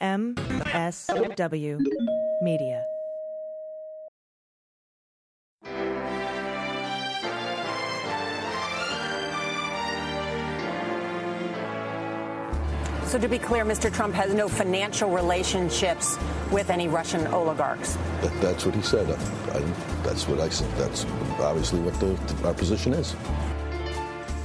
MSW Media. So, to be clear, Mr. Trump has no financial relationships with any Russian oligarchs. That, that's what he said. I, I, that's what I said. That's obviously what the, our position is.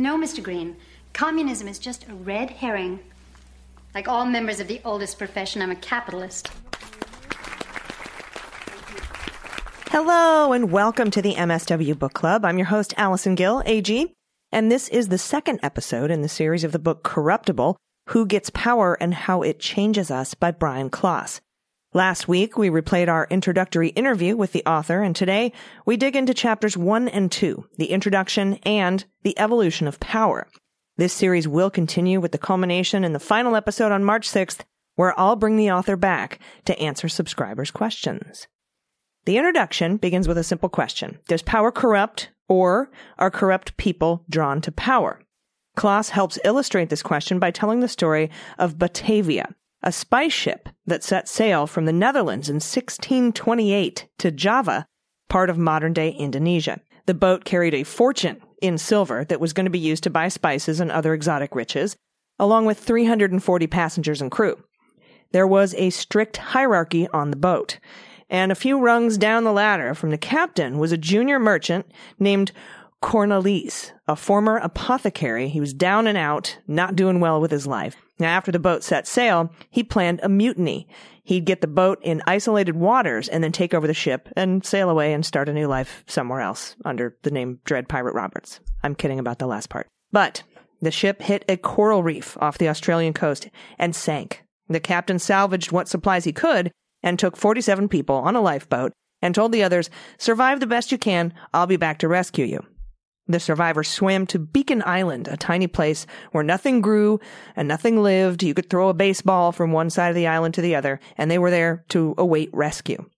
No, Mr. Green. Communism is just a red herring. Like all members of the oldest profession, I'm a capitalist. Hello and welcome to the MSW Book Club. I'm your host, Allison Gill, AG. And this is the second episode in the series of the book Corruptible Who Gets Power and How It Changes Us by Brian Klaas. Last week, we replayed our introductory interview with the author, and today we dig into chapters one and two, the introduction and the evolution of power. This series will continue with the culmination in the final episode on March 6th, where I'll bring the author back to answer subscribers' questions. The introduction begins with a simple question. Does power corrupt or are corrupt people drawn to power? Klaas helps illustrate this question by telling the story of Batavia, a spice ship that set sail from the Netherlands in 1628 to Java, part of modern day Indonesia. The boat carried a fortune in silver that was going to be used to buy spices and other exotic riches, along with 340 passengers and crew. There was a strict hierarchy on the boat and a few rungs down the ladder from the captain was a junior merchant named Cornelis, a former apothecary. He was down and out, not doing well with his life. Now, after the boat set sail, he planned a mutiny. He'd get the boat in isolated waters and then take over the ship and sail away and start a new life somewhere else under the name Dread Pirate Roberts. I'm kidding about the last part. But the ship hit a coral reef off the Australian coast and sank. The captain salvaged what supplies he could and took 47 people on a lifeboat and told the others, survive the best you can, I'll be back to rescue you. The survivors swam to Beacon Island, a tiny place where nothing grew and nothing lived. You could throw a baseball from one side of the island to the other, and they were there to await rescue.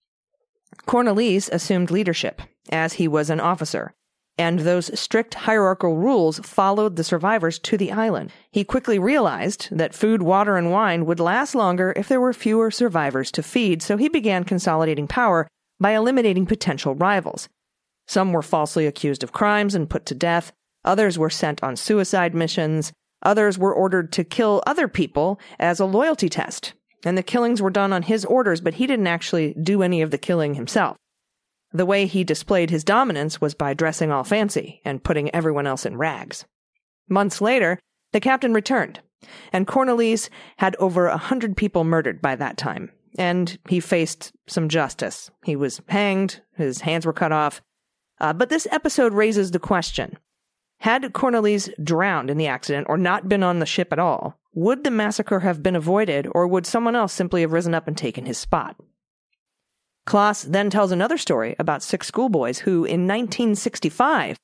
Cornelis assumed leadership, as he was an officer, and those strict hierarchical rules followed the survivors to the island. He quickly realized that food, water, and wine would last longer if there were fewer survivors to feed, so he began consolidating power by eliminating potential rivals. Some were falsely accused of crimes and put to death, others were sent on suicide missions, others were ordered to kill other people as a loyalty test. And the killings were done on his orders, but he didn't actually do any of the killing himself. The way he displayed his dominance was by dressing all fancy and putting everyone else in rags. Months later, the captain returned, and Cornelis had over a hundred people murdered by that time, and he faced some justice. He was hanged, his hands were cut off. Uh, but this episode raises the question had Cornelis drowned in the accident or not been on the ship at all, would the massacre have been avoided, or would someone else simply have risen up and taken his spot? Klaas then tells another story about six schoolboys who, in 1965,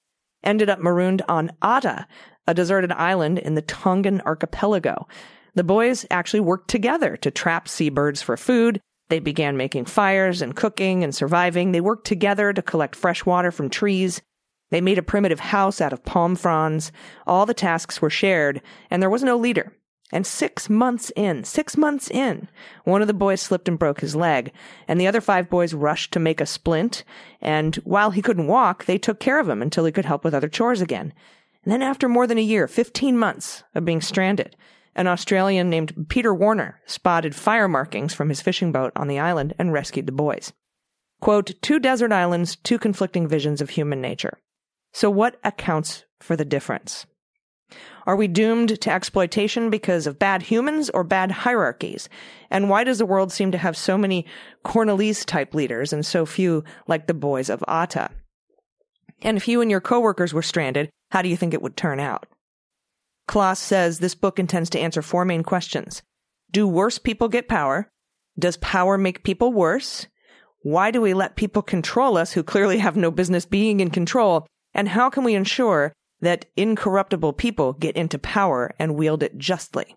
ended up marooned on Atta, a deserted island in the Tongan archipelago. The boys actually worked together to trap seabirds for food. They began making fires and cooking and surviving. They worked together to collect fresh water from trees. They made a primitive house out of palm fronds. All the tasks were shared, and there was no leader. And six months in, six months in, one of the boys slipped and broke his leg, and the other five boys rushed to make a splint, and while he couldn't walk, they took care of him until he could help with other chores again. And then after more than a year, 15 months of being stranded, an Australian named Peter Warner spotted fire markings from his fishing boat on the island and rescued the boys. Quote, two desert islands, two conflicting visions of human nature. So what accounts for the difference? Are we doomed to exploitation because of bad humans or bad hierarchies? And why does the world seem to have so many Cornelis type leaders and so few like the boys of Atta? And if you and your coworkers were stranded, how do you think it would turn out? Klaas says this book intends to answer four main questions. Do worse people get power? Does power make people worse? Why do we let people control us who clearly have no business being in control? And how can we ensure that incorruptible people get into power and wield it justly?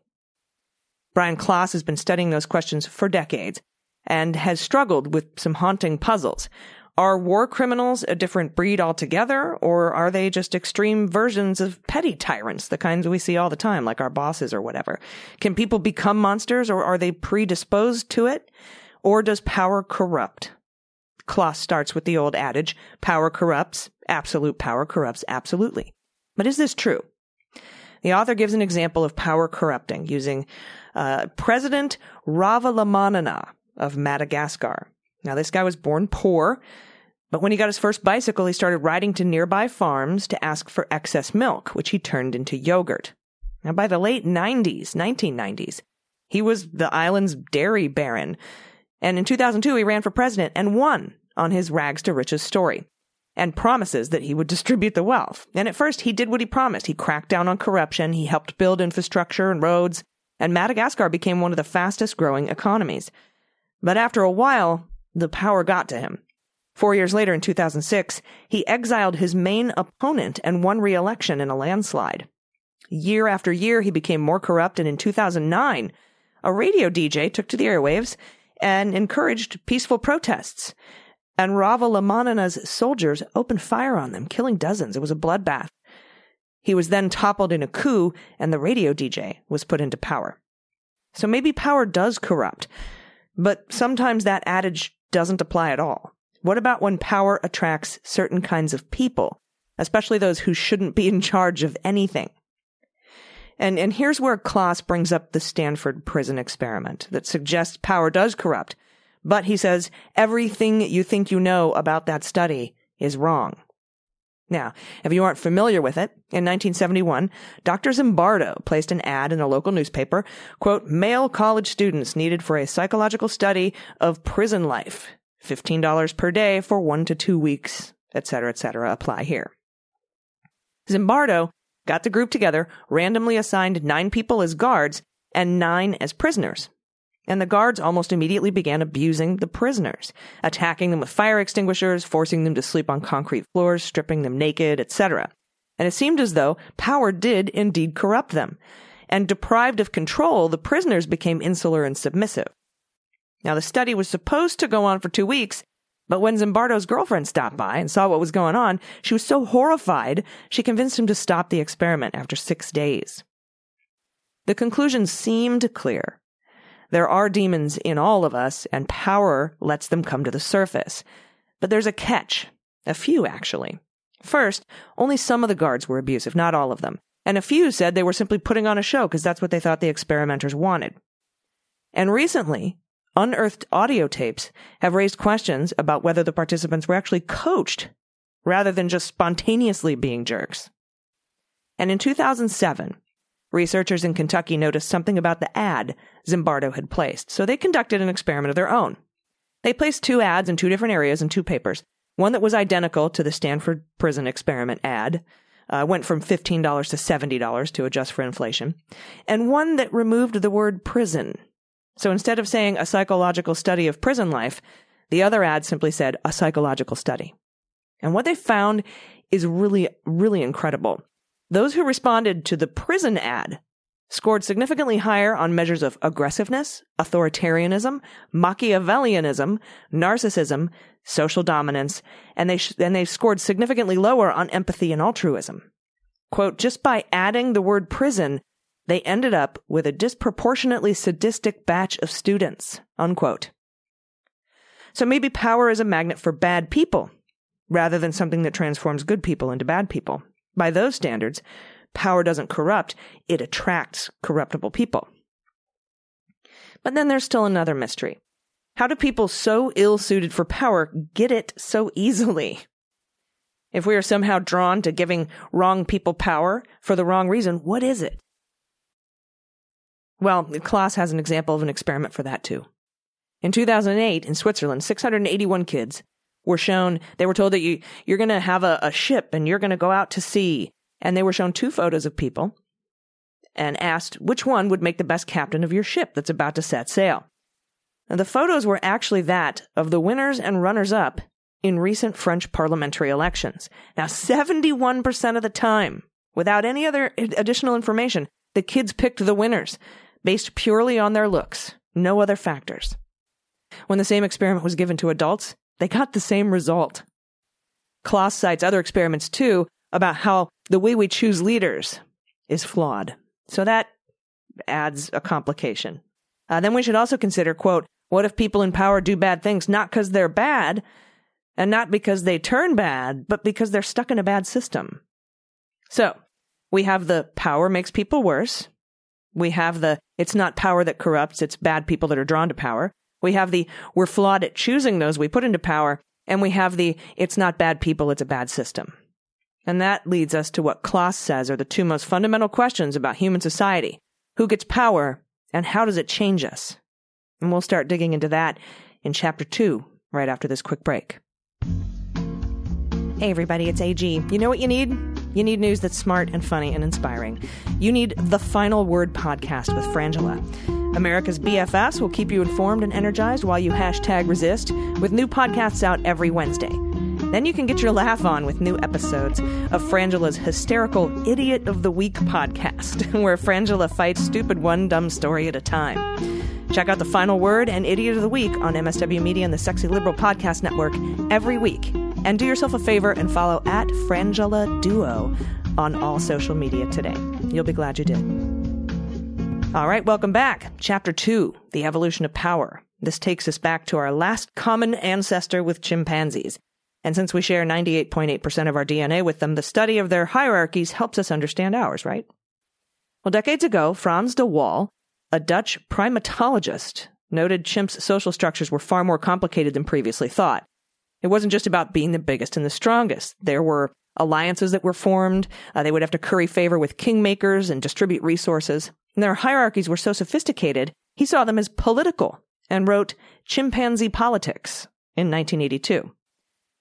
Brian Klaas has been studying those questions for decades and has struggled with some haunting puzzles. Are war criminals a different breed altogether, or are they just extreme versions of petty tyrants, the kinds we see all the time, like our bosses or whatever? Can people become monsters, or are they predisposed to it? Or does power corrupt? Klaas starts with the old adage, power corrupts, absolute power corrupts absolutely. But is this true? The author gives an example of power corrupting using uh, President Ravalomanana of Madagascar. Now, this guy was born poor, but when he got his first bicycle, he started riding to nearby farms to ask for excess milk, which he turned into yogurt. Now, by the late 90s, 1990s, he was the island's dairy baron. And in 2002, he ran for president and won on his rags to riches story and promises that he would distribute the wealth. And at first, he did what he promised. He cracked down on corruption, he helped build infrastructure and roads, and Madagascar became one of the fastest growing economies. But after a while, the power got to him. Four years later, in 2006, he exiled his main opponent and won re election in a landslide. Year after year, he became more corrupt, and in 2009, a radio DJ took to the airwaves and encouraged peaceful protests. And Ravalomanana's soldiers opened fire on them, killing dozens. It was a bloodbath. He was then toppled in a coup, and the radio DJ was put into power. So maybe power does corrupt, but sometimes that adage doesn't apply at all. What about when power attracts certain kinds of people, especially those who shouldn't be in charge of anything? And, and here's where Klaas brings up the Stanford prison experiment that suggests power does corrupt. But he says, everything you think you know about that study is wrong. Now, if you aren't familiar with it, in 1971, Dr. Zimbardo placed an ad in a local newspaper, quote, male college students needed for a psychological study of prison life. $15 per day for one to two weeks, etc., etc. apply here. Zimbardo got the group together, randomly assigned nine people as guards and nine as prisoners and the guards almost immediately began abusing the prisoners, attacking them with fire extinguishers, forcing them to sleep on concrete floors, stripping them naked, etc. And it seemed as though power did indeed corrupt them. And deprived of control, the prisoners became insular and submissive. Now, the study was supposed to go on for two weeks, but when Zimbardo's girlfriend stopped by and saw what was going on, she was so horrified, she convinced him to stop the experiment after six days. The conclusion seemed clear. There are demons in all of us, and power lets them come to the surface. But there's a catch. A few, actually. First, only some of the guards were abusive, not all of them. And a few said they were simply putting on a show because that's what they thought the experimenters wanted. And recently, unearthed audio tapes have raised questions about whether the participants were actually coached rather than just spontaneously being jerks. And in 2007, Researchers in Kentucky noticed something about the ad Zimbardo had placed, so they conducted an experiment of their own. They placed two ads in two different areas in two papers. One that was identical to the Stanford prison experiment ad, uh, went from $15 to $70 to adjust for inflation, and one that removed the word prison. So instead of saying a psychological study of prison life, the other ad simply said a psychological study. And what they found is really, really incredible. Those who responded to the prison ad scored significantly higher on measures of aggressiveness, authoritarianism, Machiavellianism, narcissism, social dominance, and they, sh- and they scored significantly lower on empathy and altruism. Quote, just by adding the word prison, they ended up with a disproportionately sadistic batch of students, unquote. So maybe power is a magnet for bad people rather than something that transforms good people into bad people. By those standards, power doesn't corrupt, it attracts corruptible people. But then there's still another mystery. How do people so ill suited for power get it so easily? If we are somehow drawn to giving wrong people power for the wrong reason, what is it? Well, Klaas has an example of an experiment for that too. In 2008, in Switzerland, 681 kids were shown, they were told that you, you're going to have a, a ship and you're going to go out to sea. And they were shown two photos of people and asked which one would make the best captain of your ship that's about to set sail. The photos were actually that of the winners and runners up in recent French parliamentary elections. Now, 71% of the time, without any other additional information, the kids picked the winners based purely on their looks, no other factors. When the same experiment was given to adults, they got the same result. Klaas cites other experiments too about how the way we choose leaders is flawed. So that adds a complication. Uh, then we should also consider, quote, what if people in power do bad things not because they're bad and not because they turn bad, but because they're stuck in a bad system? So we have the power makes people worse. We have the it's not power that corrupts, it's bad people that are drawn to power. We have the we're flawed at choosing those we put into power. And we have the it's not bad people, it's a bad system. And that leads us to what Klaas says are the two most fundamental questions about human society. Who gets power and how does it change us? And we'll start digging into that in chapter two right after this quick break. Hey everybody, it's AG. You know what you need? You need news that's smart and funny and inspiring. You need the Final Word podcast with Frangela. America's BFFs will keep you informed and energized while you hashtag resist with new podcasts out every Wednesday. Then you can get your laugh on with new episodes of Frangela's hysterical Idiot of the Week podcast, where Frangela fights stupid one dumb story at a time. Check out the final word and Idiot of the Week on MSW Media and the Sexy Liberal Podcast Network every week. And do yourself a favor and follow at Frangela Duo on all social media today. You'll be glad you did. All right, welcome back. Chapter 2 The Evolution of Power. This takes us back to our last common ancestor with chimpanzees. And since we share 98.8% of our DNA with them, the study of their hierarchies helps us understand ours, right? Well, decades ago, Frans de Waal, a Dutch primatologist, noted chimps' social structures were far more complicated than previously thought. It wasn't just about being the biggest and the strongest. There were alliances that were formed. Uh, they would have to curry favor with kingmakers and distribute resources. And their hierarchies were so sophisticated, he saw them as political and wrote Chimpanzee Politics in 1982.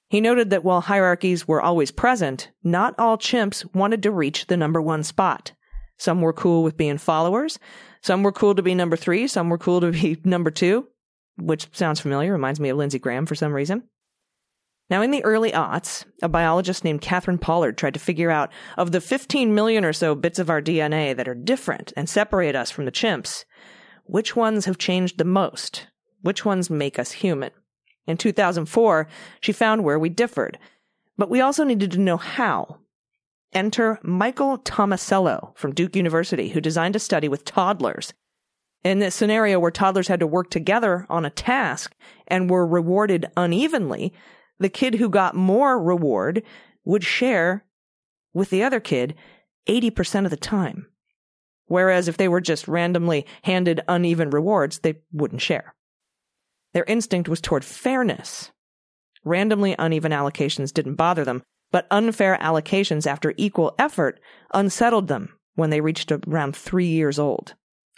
He noted that while hierarchies were always present, not all chimps wanted to reach the number one spot. Some were cool with being followers. Some were cool to be number three. Some were cool to be number two, which sounds familiar, reminds me of Lindsey Graham for some reason. Now, in the early aughts, a biologist named Katherine Pollard tried to figure out of the 15 million or so bits of our DNA that are different and separate us from the chimps, which ones have changed the most? Which ones make us human? In 2004, she found where we differed, but we also needed to know how. Enter Michael Tomasello from Duke University, who designed a study with toddlers. In this scenario where toddlers had to work together on a task and were rewarded unevenly, the kid who got more reward would share with the other kid 80% of the time. Whereas if they were just randomly handed uneven rewards, they wouldn't share. Their instinct was toward fairness. Randomly uneven allocations didn't bother them, but unfair allocations after equal effort unsettled them when they reached around three years old.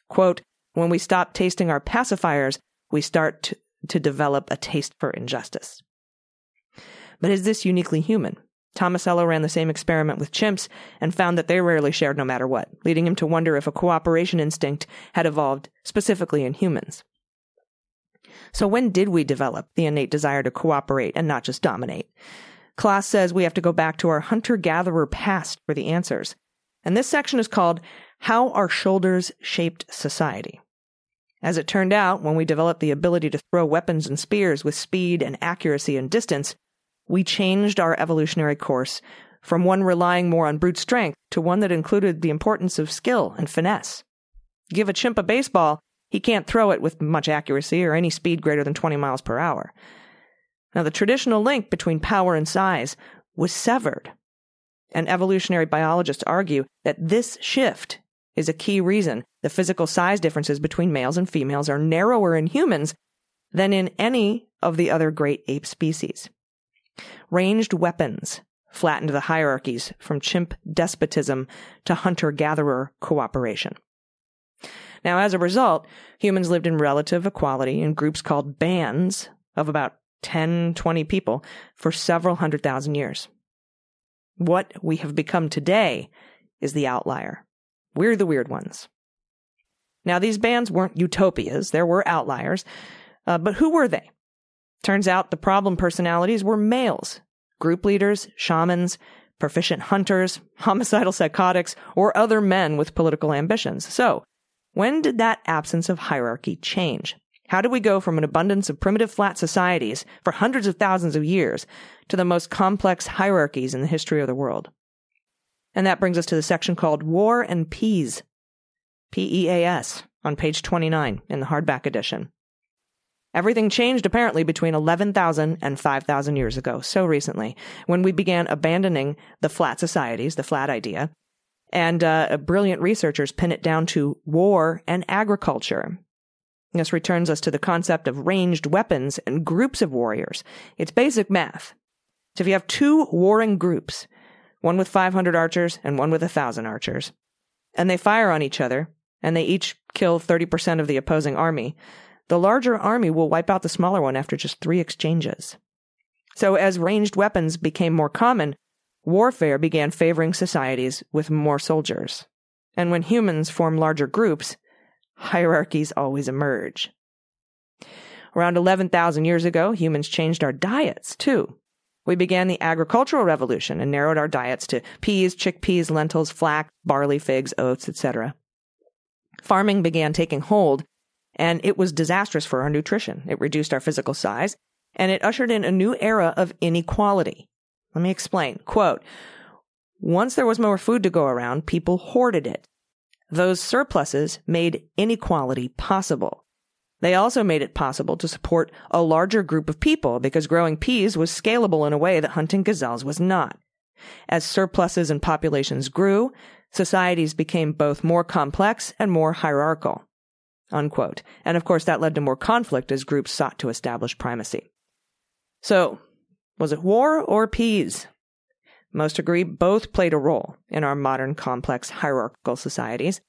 Quote, when we stop tasting our pacifiers, we start to, to develop a taste for injustice. But is this uniquely human? Tomasello ran the same experiment with chimps and found that they rarely shared no matter what, leading him to wonder if a cooperation instinct had evolved specifically in humans. So when did we develop the innate desire to cooperate and not just dominate? Klaas says we have to go back to our hunter-gatherer past for the answers. And this section is called How Our Shoulders Shaped Society. As it turned out, when we developed the ability to throw weapons and spears with speed and accuracy and distance, we changed our evolutionary course from one relying more on brute strength to one that included the importance of skill and finesse. Give a chimp a baseball, he can't throw it with much accuracy or any speed greater than 20 miles per hour. Now, the traditional link between power and size was severed. And evolutionary biologists argue that this shift is a key reason the physical size differences between males and females are narrower in humans than in any of the other great ape species. Ranged weapons flattened the hierarchies from chimp despotism to hunter gatherer cooperation. Now, as a result, humans lived in relative equality in groups called bands of about 10, 20 people for several hundred thousand years. What we have become today is the outlier. We're the weird ones. Now, these bands weren't utopias. There were outliers. Uh, but who were they? Turns out the problem personalities were males, group leaders, shamans, proficient hunters, homicidal psychotics, or other men with political ambitions. So, when did that absence of hierarchy change? How do we go from an abundance of primitive flat societies for hundreds of thousands of years to the most complex hierarchies in the history of the world? And that brings us to the section called War and Peas. P E A S on page 29 in the hardback edition. Everything changed apparently between 11,000 and 5,000 years ago, so recently, when we began abandoning the flat societies, the flat idea, and uh, brilliant researchers pin it down to war and agriculture. This returns us to the concept of ranged weapons and groups of warriors. It's basic math. So if you have two warring groups, one with 500 archers and one with 1,000 archers, and they fire on each other, and they each kill 30% of the opposing army, the larger army will wipe out the smaller one after just three exchanges. So as ranged weapons became more common, warfare began favoring societies with more soldiers. And when humans form larger groups, hierarchies always emerge. Around 11,000 years ago, humans changed our diets too. We began the agricultural revolution and narrowed our diets to peas, chickpeas, lentils, flax, barley, figs, oats, etc. Farming began taking hold, and it was disastrous for our nutrition. It reduced our physical size, and it ushered in a new era of inequality. Let me explain. Quote, once there was more food to go around, people hoarded it. Those surpluses made inequality possible. They also made it possible to support a larger group of people because growing peas was scalable in a way that hunting gazelles was not. As surpluses and populations grew, societies became both more complex and more hierarchical. Unquote. And of course, that led to more conflict as groups sought to establish primacy. So, was it war or peas? Most agree both played a role in our modern complex hierarchical societies.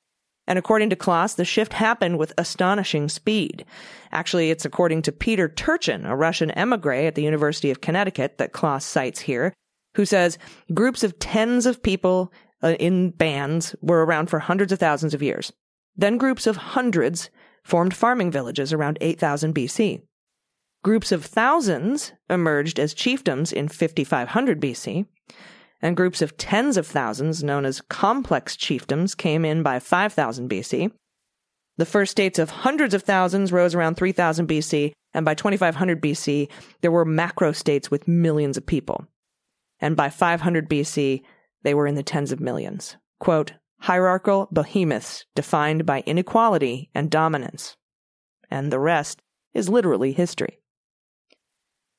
And according to Klaas, the shift happened with astonishing speed. Actually, it's according to Peter Turchin, a Russian emigre at the University of Connecticut that Klaas cites here, who says groups of tens of people uh, in bands were around for hundreds of thousands of years. Then groups of hundreds formed farming villages around 8000 BC. Groups of thousands emerged as chiefdoms in 5500 BC and groups of tens of thousands, known as complex chiefdoms, came in by 5000 BC. The first states of hundreds of thousands rose around 3000 BC, and by 2500 BC, there were macro states with millions of people. And by 500 BC, they were in the tens of millions. Quote, hierarchical behemoths defined by inequality and dominance. And the rest is literally history.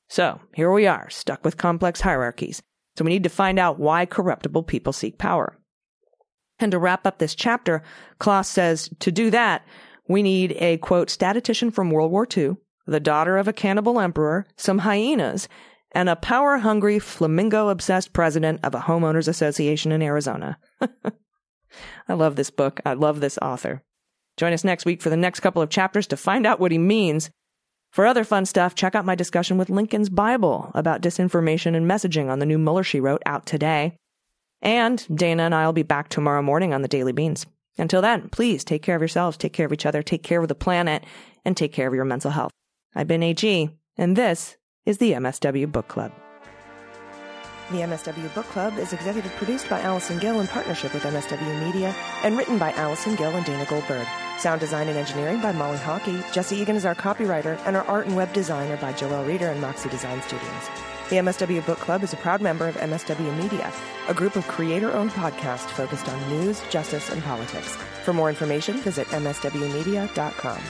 So, here we are, stuck with complex hierarchies, so we need to find out why corruptible people seek power. And to wrap up this chapter, Klaas says to do that, we need a quote, statistician from World War II, the daughter of a cannibal emperor, some hyenas, and a power hungry, flamingo obsessed president of a homeowners association in Arizona. I love this book. I love this author. Join us next week for the next couple of chapters to find out what he means for other fun stuff, check out my discussion with Lincoln's Bible about disinformation and messaging on the new Mueller she wrote out today. And Dana and I will be back tomorrow morning on the Daily Beans. Until then, please take care of yourselves, take care of each other, take care of the planet, and take care of your mental health. I've been AG, and this is the MSW Book Club. The MSW Book Club is executive produced by Allison Gill in partnership with MSW Media and written by Allison Gill and Dana Goldberg. Sound design and engineering by Molly Hockey. Jesse Egan is our copywriter, and our art and web designer by Joelle Reeder and Moxie Design Studios. The MSW Book Club is a proud member of MSW Media, a group of creator owned podcasts focused on news, justice, and politics. For more information, visit MSWmedia.com.